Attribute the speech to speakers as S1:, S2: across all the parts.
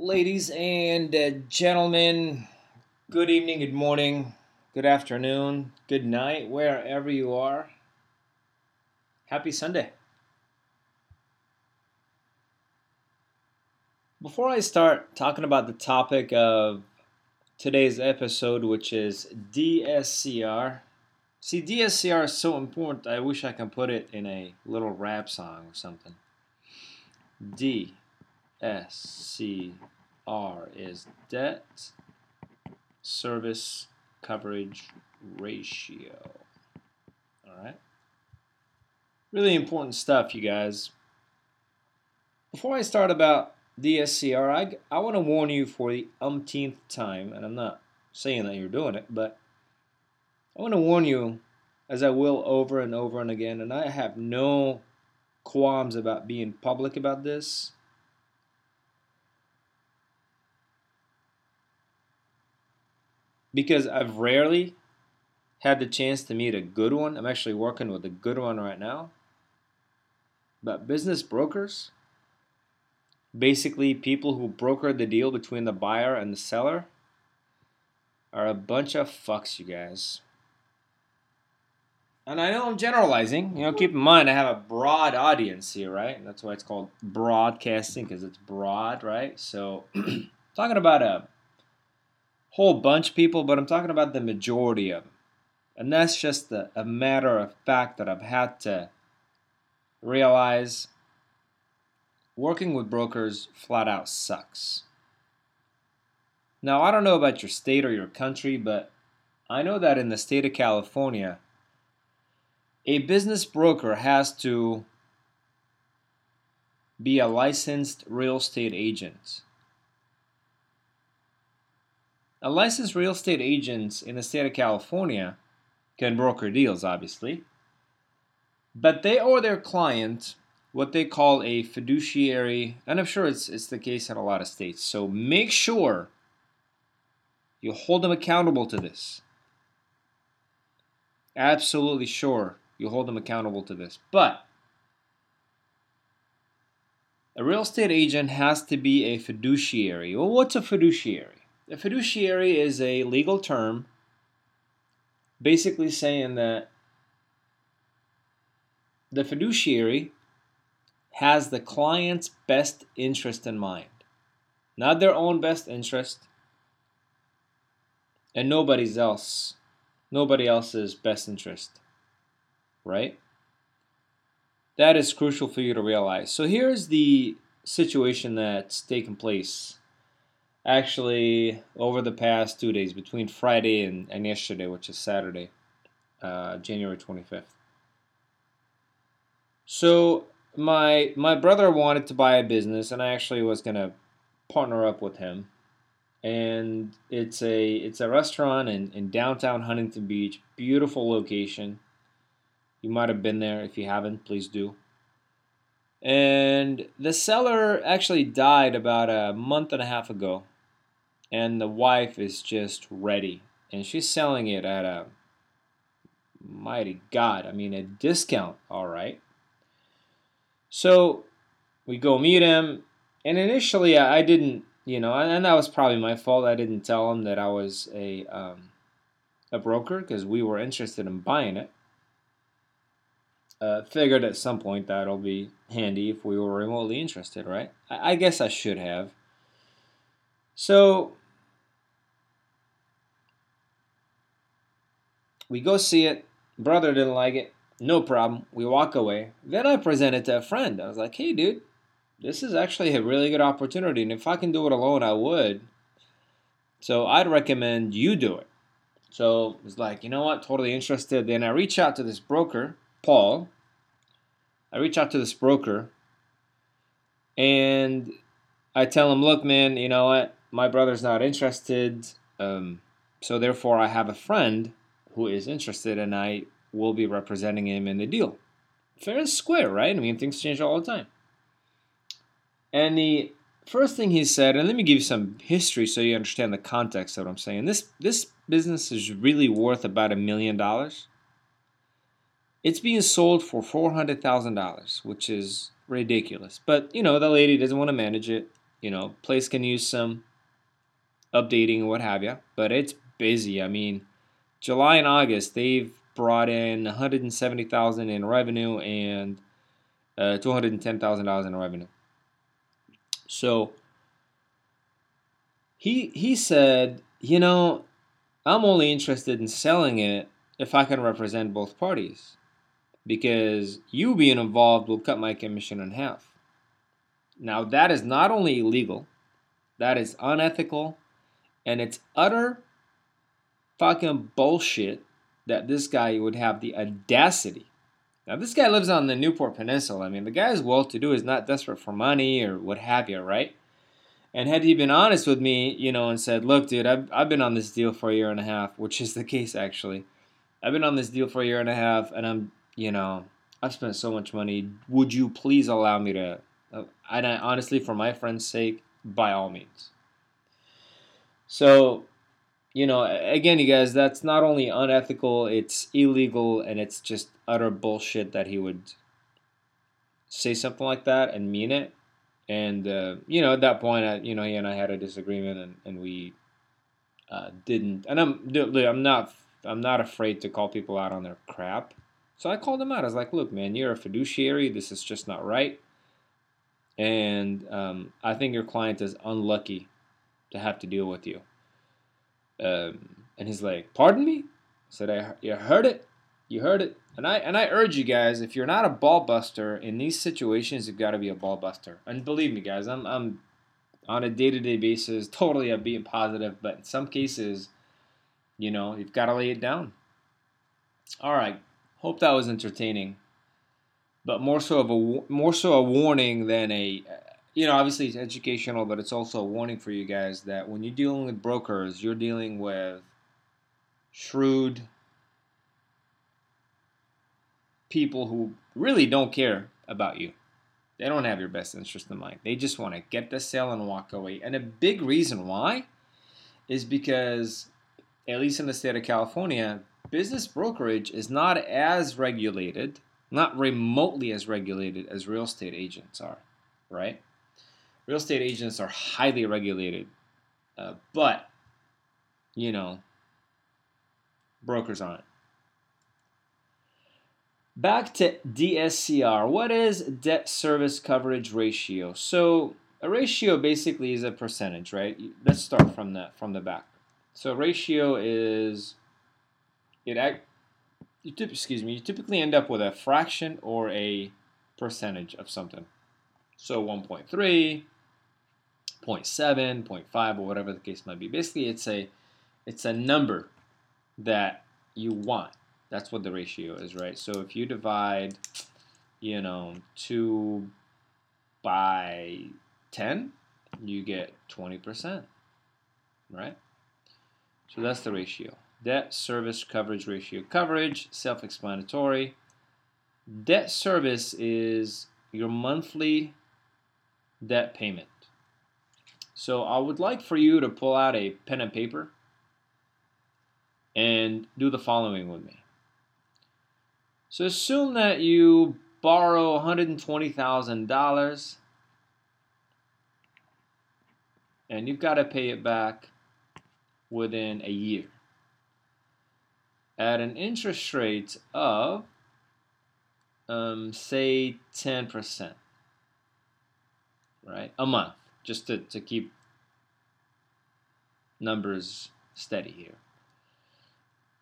S1: Ladies and uh, gentlemen, good evening, good morning, good afternoon, good night, wherever you are. Happy Sunday. Before I start talking about the topic of today's episode, which is DSCR, see, DSCR is so important, I wish I can put it in a little rap song or something. D SCR is debt service coverage ratio. All right. Really important stuff, you guys. Before I start about DSCR, I, I want to warn you for the umpteenth time, and I'm not saying that you're doing it, but I want to warn you, as I will over and over and again, and I have no qualms about being public about this. Because I've rarely had the chance to meet a good one. I'm actually working with a good one right now. But business brokers, basically people who broker the deal between the buyer and the seller, are a bunch of fucks, you guys. And I know I'm generalizing. You know, keep in mind I have a broad audience here, right? That's why it's called broadcasting because it's broad, right? So, talking about a whole bunch of people, but I'm talking about the majority of them. And that's just a, a matter of fact that I've had to realize working with brokers flat out sucks. Now, I don't know about your state or your country, but I know that in the state of California, a business broker has to be a licensed real estate agent. A licensed real estate agent in the state of California can broker deals, obviously, but they owe their client what they call a fiduciary, and I'm sure it's, it's the case in a lot of states. So make sure you hold them accountable to this. Absolutely sure you hold them accountable to this. But a real estate agent has to be a fiduciary. Well, what's a fiduciary? A fiduciary is a legal term basically saying that the fiduciary has the client's best interest in mind, not their own best interest, and nobody's else, nobody else's best interest right? That is crucial for you to realize. So here's the situation that's taken place actually over the past two days, between Friday and, and yesterday, which is Saturday, uh, January 25th. So my my brother wanted to buy a business, and I actually was gonna partner up with him. And it's a it's a restaurant in, in downtown Huntington Beach, beautiful location. You might have been there. If you haven't, please do. And the seller actually died about a month and a half ago. And the wife is just ready. And she's selling it at a mighty God, I mean, a discount, all right. So we go meet him. And initially, I didn't, you know, and that was probably my fault. I didn't tell him that I was a, um, a broker because we were interested in buying it. Uh, figured at some point that'll be handy if we were remotely interested, right? I, I guess I should have. So we go see it. Brother didn't like it. No problem. We walk away. Then I present it to a friend. I was like, hey, dude, this is actually a really good opportunity. And if I can do it alone, I would. So I'd recommend you do it. So it's like, you know what? Totally interested. Then I reach out to this broker Paul. I reach out to this broker and I tell him, look, man, you know what? My brother's not interested. Um, so therefore, I have a friend who is interested and I will be representing him in the deal. Fair and square, right? I mean, things change all the time. And the first thing he said, and let me give you some history so you understand the context of what I'm saying. This this business is really worth about a million dollars. It's being sold for $400,000, which is ridiculous. But, you know, the lady doesn't want to manage it. you know, place can use some updating and what have you, but it's busy. I mean, July and August they've brought in 170,000 in revenue and uh, $210,000 in revenue. So he he said, you know, I'm only interested in selling it if I can represent both parties. Because you being involved will cut my commission in half. Now, that is not only illegal, that is unethical, and it's utter fucking bullshit that this guy would have the audacity. Now, this guy lives on the Newport Peninsula. I mean, the guy is well to do, is not desperate for money or what have you, right? And had he been honest with me, you know, and said, look, dude, I've, I've been on this deal for a year and a half, which is the case actually. I've been on this deal for a year and a half, and I'm, you know, I've spent so much money. Would you please allow me to? Uh, and I, honestly, for my friend's sake, by all means. So, you know, again, you guys, that's not only unethical, it's illegal, and it's just utter bullshit that he would say something like that and mean it. And uh, you know, at that point, I, you know, he and I had a disagreement, and, and we uh, didn't. And I'm, I'm not, I'm not afraid to call people out on their crap. So I called him out. I was like, "Look, man, you're a fiduciary. This is just not right." And um, I think your client is unlucky to have to deal with you. Um, and he's like, "Pardon me?" I said, "I you heard it. You heard it." And I and I urge you guys, if you're not a ball buster in these situations, you've got to be a ball buster. And believe me, guys, I'm I'm on a day-to-day basis totally a being positive, but in some cases, you know, you've got to lay it down. All right, hope that was entertaining, but more so of a more so a warning than a you know, obviously it's educational, but it's also a warning for you guys that when you're dealing with brokers, you're dealing with shrewd people who really don't care about you. They don't have your best interest in mind. They just want to get the sale and walk away. And a big reason why is because, at least in the state of California, business brokerage is not as regulated, not remotely as regulated as real estate agents are, right? Real estate agents are highly regulated, uh, but, you know, brokers aren't. Back to DSCR. What is debt service coverage ratio? So a ratio basically is a percentage, right? Let's start from the from the back. So ratio is it act you tip, excuse me, you typically end up with a fraction or a percentage of something. So 1.3, 0.7, 0.5 or whatever the case might be. Basically it's a it's a number that you want. That's what the ratio is, right? So if you divide, you know, 2 by 10, you get 20%, right? So that's the ratio. Debt service coverage ratio. Coverage, self-explanatory. Debt service is your monthly debt payment. So I would like for you to pull out a pen and paper and do the following with me. So assume that you borrow $120,000 and you've got to pay it back within a year at an interest rate of um, say 10% right a month just to, to keep numbers steady here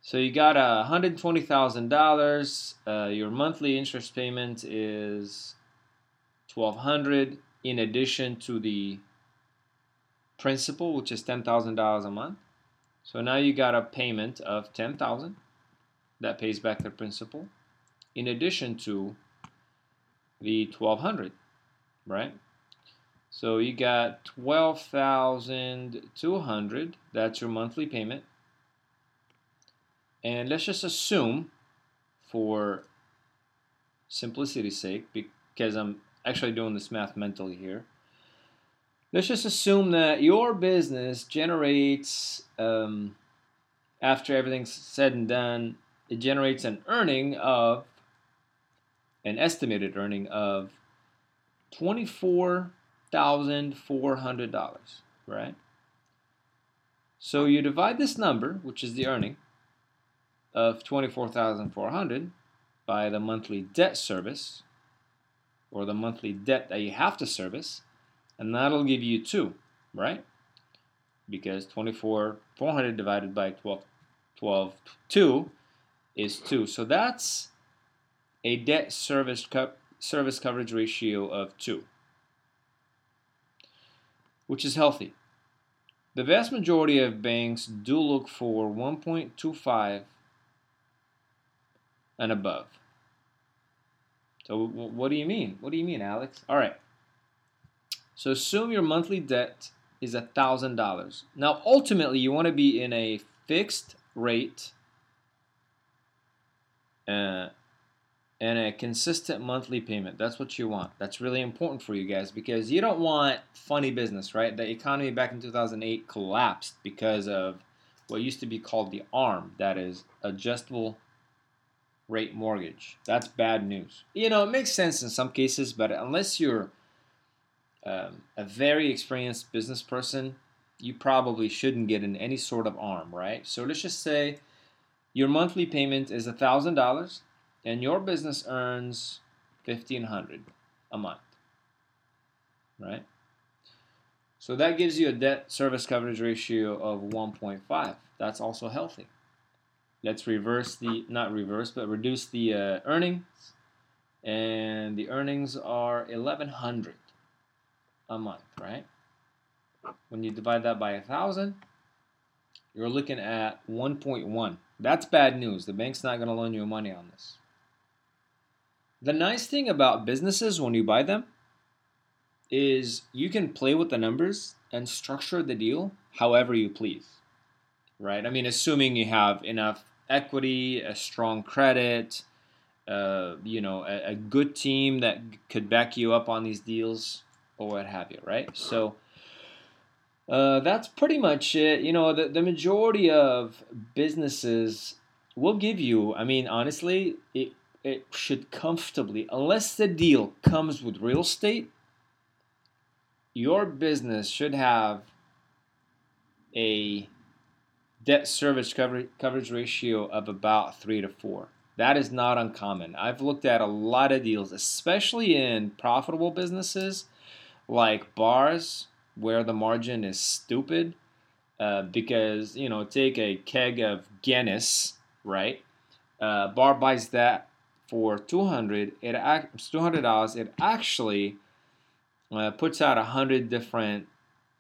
S1: so you got a $120,000. Uh, your monthly interest payment is 1200 in addition to the principal, which is $10,000 a month. So now you got a payment of 10000 that pays back the principal in addition to the 1200 right? So you got 12,200 that's your monthly payment. And let's just assume, for simplicity's sake, because I'm actually doing this math mentally here, let's just assume that your business generates, um, after everything's said and done, it generates an earning of, an estimated earning of 24 $24,400, right? So you divide this number, which is the earning, of 24,400 by the monthly debt service, or the monthly debt that you have to service, and that'll give you 2, right? Because 24,400 divided by 12, 12, 2 is 2. So that's a debt service, co service coverage ratio of 2, which is healthy. The vast majority of banks do look for 1.25 and above. So what do you mean? What do you mean, Alex? All right. So assume your monthly debt is $1,000. Now, ultimately, you want to be in a fixed rate uh, and a consistent monthly payment. That's what you want. That's really important for you guys because you don't want funny business, right? The economy back in 2008 collapsed because of what used to be called the ARM, that is adjustable rate mortgage. That's bad news. You know, it makes sense in some cases, but unless you're um, a very experienced business person, you probably shouldn't get in any sort of arm, right? So let's just say your monthly payment is $1,000 and your business earns 1500 a month, right? So that gives you a debt service coverage ratio of 1.5. That's also healthy. Let's reverse the, not reverse, but reduce the uh, earnings. And the earnings are 1100 a month, right? When you divide that by a 1,000, you're looking at 1.1. That's bad news. The bank's not going to loan you money on this. The nice thing about businesses when you buy them is you can play with the numbers and structure the deal however you please right? I mean, assuming you have enough equity, a strong credit, uh, you know, a, a, good team that could back you up on these deals or what have you, right? So uh, that's pretty much it. You know, the, the majority of businesses will give you, I mean, honestly, it, it should comfortably, unless the deal comes with real estate, your business should have a debt service coverage, coverage ratio of about 3 to 4. That is not uncommon. I've looked at a lot of deals, especially in profitable businesses like bars where the margin is stupid. Uh, because, you know, take a keg of Guinness, right? Uh, bar buys that for 200 it $200 it actually uh, puts out 100 different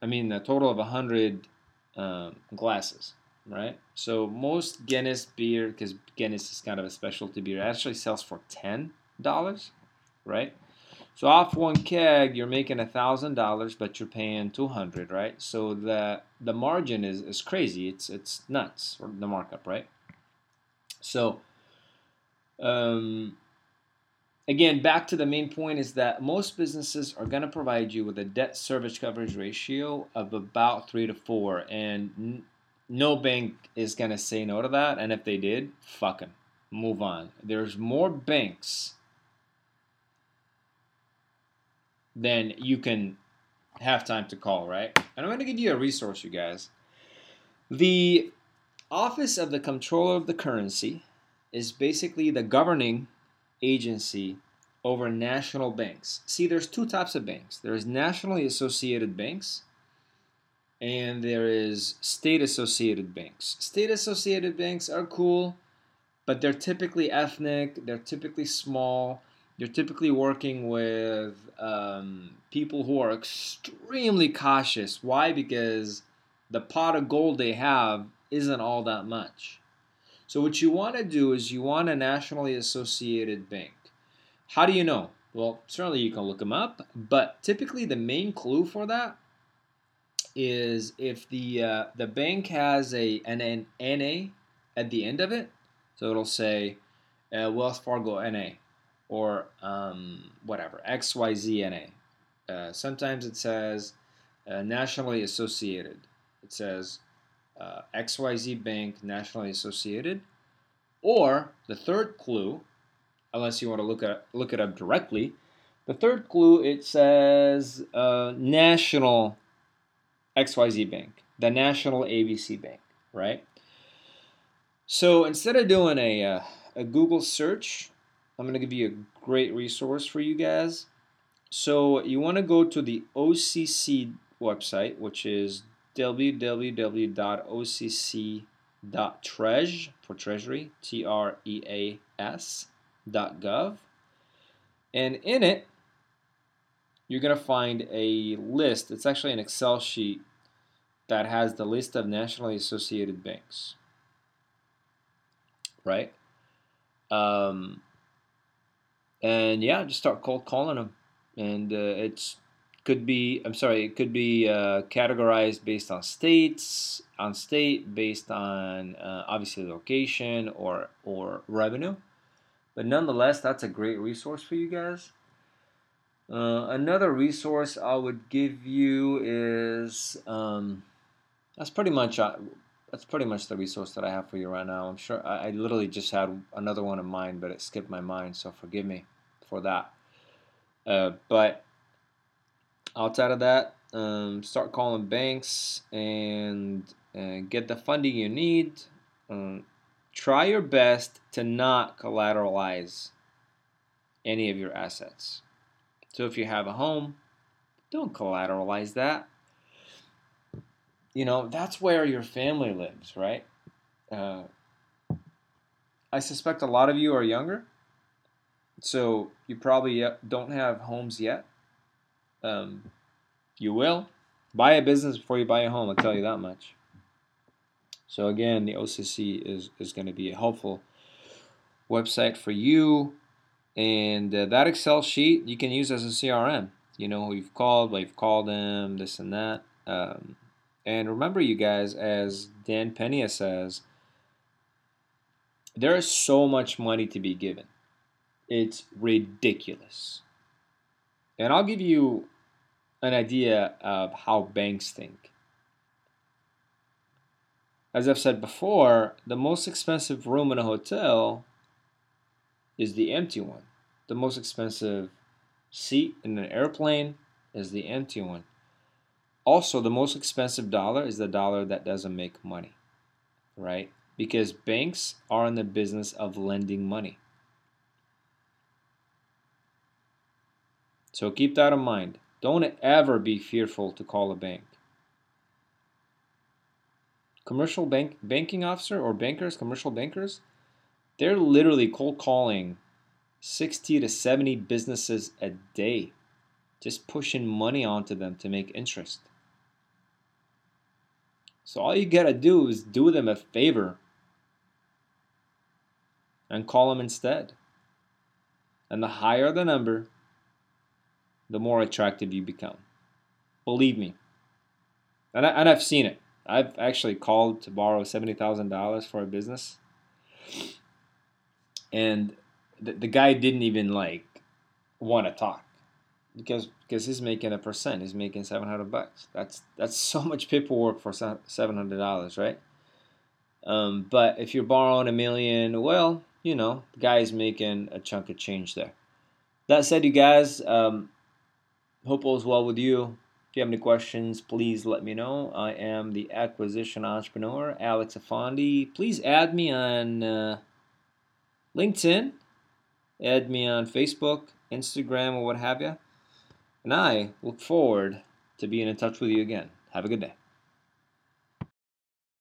S1: i mean a total of 100 um, glasses right? So most Guinness beer, because Guinness is kind of a specialty beer, actually sells for ten dollars, right? So off one keg, you're making a thousand dollars, but you're paying two hundred, right? So the the margin is, is crazy. It's it's nuts, the markup, right? So, um, again, back to the main point is that most businesses are going to provide you with a debt service coverage ratio of about three to four, and no bank is going to say no to that. And if they did, fuck them. Move on. There's more banks than you can have time to call, right? And I'm going to give you a resource, you guys. The Office of the Comptroller of the Currency is basically the governing agency over national banks. See, there's two types of banks. There's nationally associated banks and there is state associated banks. State associated banks are cool, but they're typically ethnic, they're typically small, you're typically working with um, people who are extremely cautious. Why? Because the pot of gold they have isn't all that much. So, what you want to do is you want a nationally associated bank. How do you know? Well, certainly you can look them up, but typically the main clue for that is if the uh, the bank has a an, an NA at the end of it, so it'll say uh, Wells Fargo NA or um, whatever XYZ NA. Uh, sometimes it says uh, nationally associated. It says uh, XYZ Bank nationally associated, or the third clue, unless you want to look at look it up directly, The third clue it says uh, National XYZ Bank, the National ABC Bank, right? So instead of doing a, uh, a Google search, I'm going to give you a great resource for you guys. So you want to go to the OCC website, which is www.occ.treas for Treasury, T R E A S gov, and in it you're going to find a list. It's actually an Excel sheet that has the list of nationally associated banks. Right? Um, and yeah, just start cold calling them. And uh, it's could be I'm sorry, it could be uh, categorized based on states, on state, based on uh, obviously location or or revenue. But nonetheless, that's a great resource for you guys. Uh, another resource I would give you is um, that's pretty much uh, that's pretty much the resource that I have for you right now. I'm sure I, I, literally just had another one in mind, but it skipped my mind, so forgive me for that. Uh, but outside of that, um, start calling banks and uh, get the funding you need. Um, try your best to not collateralize any of your assets. So if you have a home, don't collateralize that. You know, that's where your family lives, right? Uh, I suspect a lot of you are younger, so you probably don't have homes yet. Um, you will. Buy a business before you buy a home, I'll tell you that much. So again, the OCC is, is going to be a helpful website for you and uh, that Excel sheet you can use as a CRM. You know who you've called, what you've called them, this and that. Um, and remember, you guys, as Dan Pena says, there is so much money to be given. It's ridiculous. And I'll give you an idea of how banks think. As I've said before, the most expensive room in a hotel is the empty one. The most expensive seat in an airplane is the empty one. Also, the most expensive dollar is the dollar that doesn't make money, right? Because banks are in the business of lending money. So keep that in mind. Don't ever be fearful to call a bank. Commercial bank banking officer or bankers, commercial bankers, they're literally cold calling 60 to 70 businesses a day, just pushing money onto them to make interest. So all you gotta do is do them a favor and call them instead. And the higher the number, the more attractive you become. Believe me. And, I, and I've seen it. I've actually called to borrow $70,000 for a business and the, the guy didn't even like want to talk because because he's making a percent. He's making seven hundred bucks. That's that's so much paperwork for seven hundred dollars, right? Um, but if you're borrowing a million, well, you know, the guy's making a chunk of change there. That said, you guys, um, hope all is well with you. If you have any questions, please let me know. I am the acquisition entrepreneur, Alex Afandi. Please add me on. Uh, LinkedIn, add me on Facebook, Instagram, or what have you. And I look forward to being in touch with you again. Have a good day.